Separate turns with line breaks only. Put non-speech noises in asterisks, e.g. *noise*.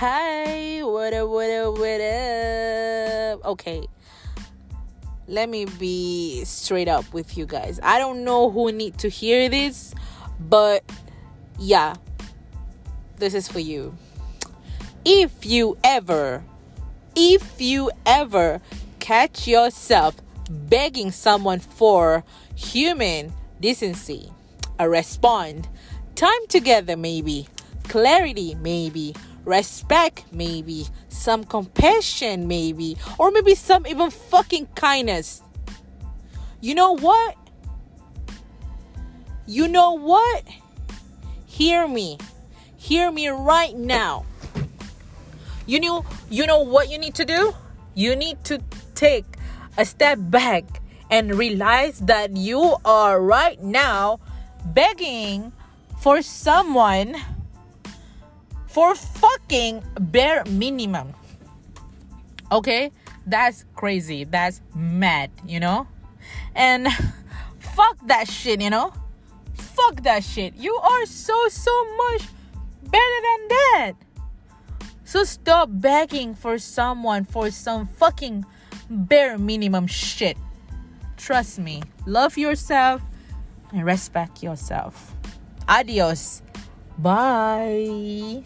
Hi, what up, what up, what up? Okay, let me be straight up with you guys. I don't know who need to hear this, but yeah, this is for you. If you ever, if you ever catch yourself begging someone for human decency, a respond, time together maybe, clarity maybe, respect maybe, some compassion maybe, or maybe some even fucking kindness. You know what? You know what? Hear me. Hear me right now. You know you know what you need to do? You need to take a step back and realize that you are right now begging for someone for fucking bare minimum. Okay? That's crazy. That's mad, you know? And *laughs* fuck that shit, you know? Fuck that shit. You are so, so much better than that. So stop begging for someone for some fucking bare minimum shit. Trust me. Love yourself and respect yourself. Adios. Bye.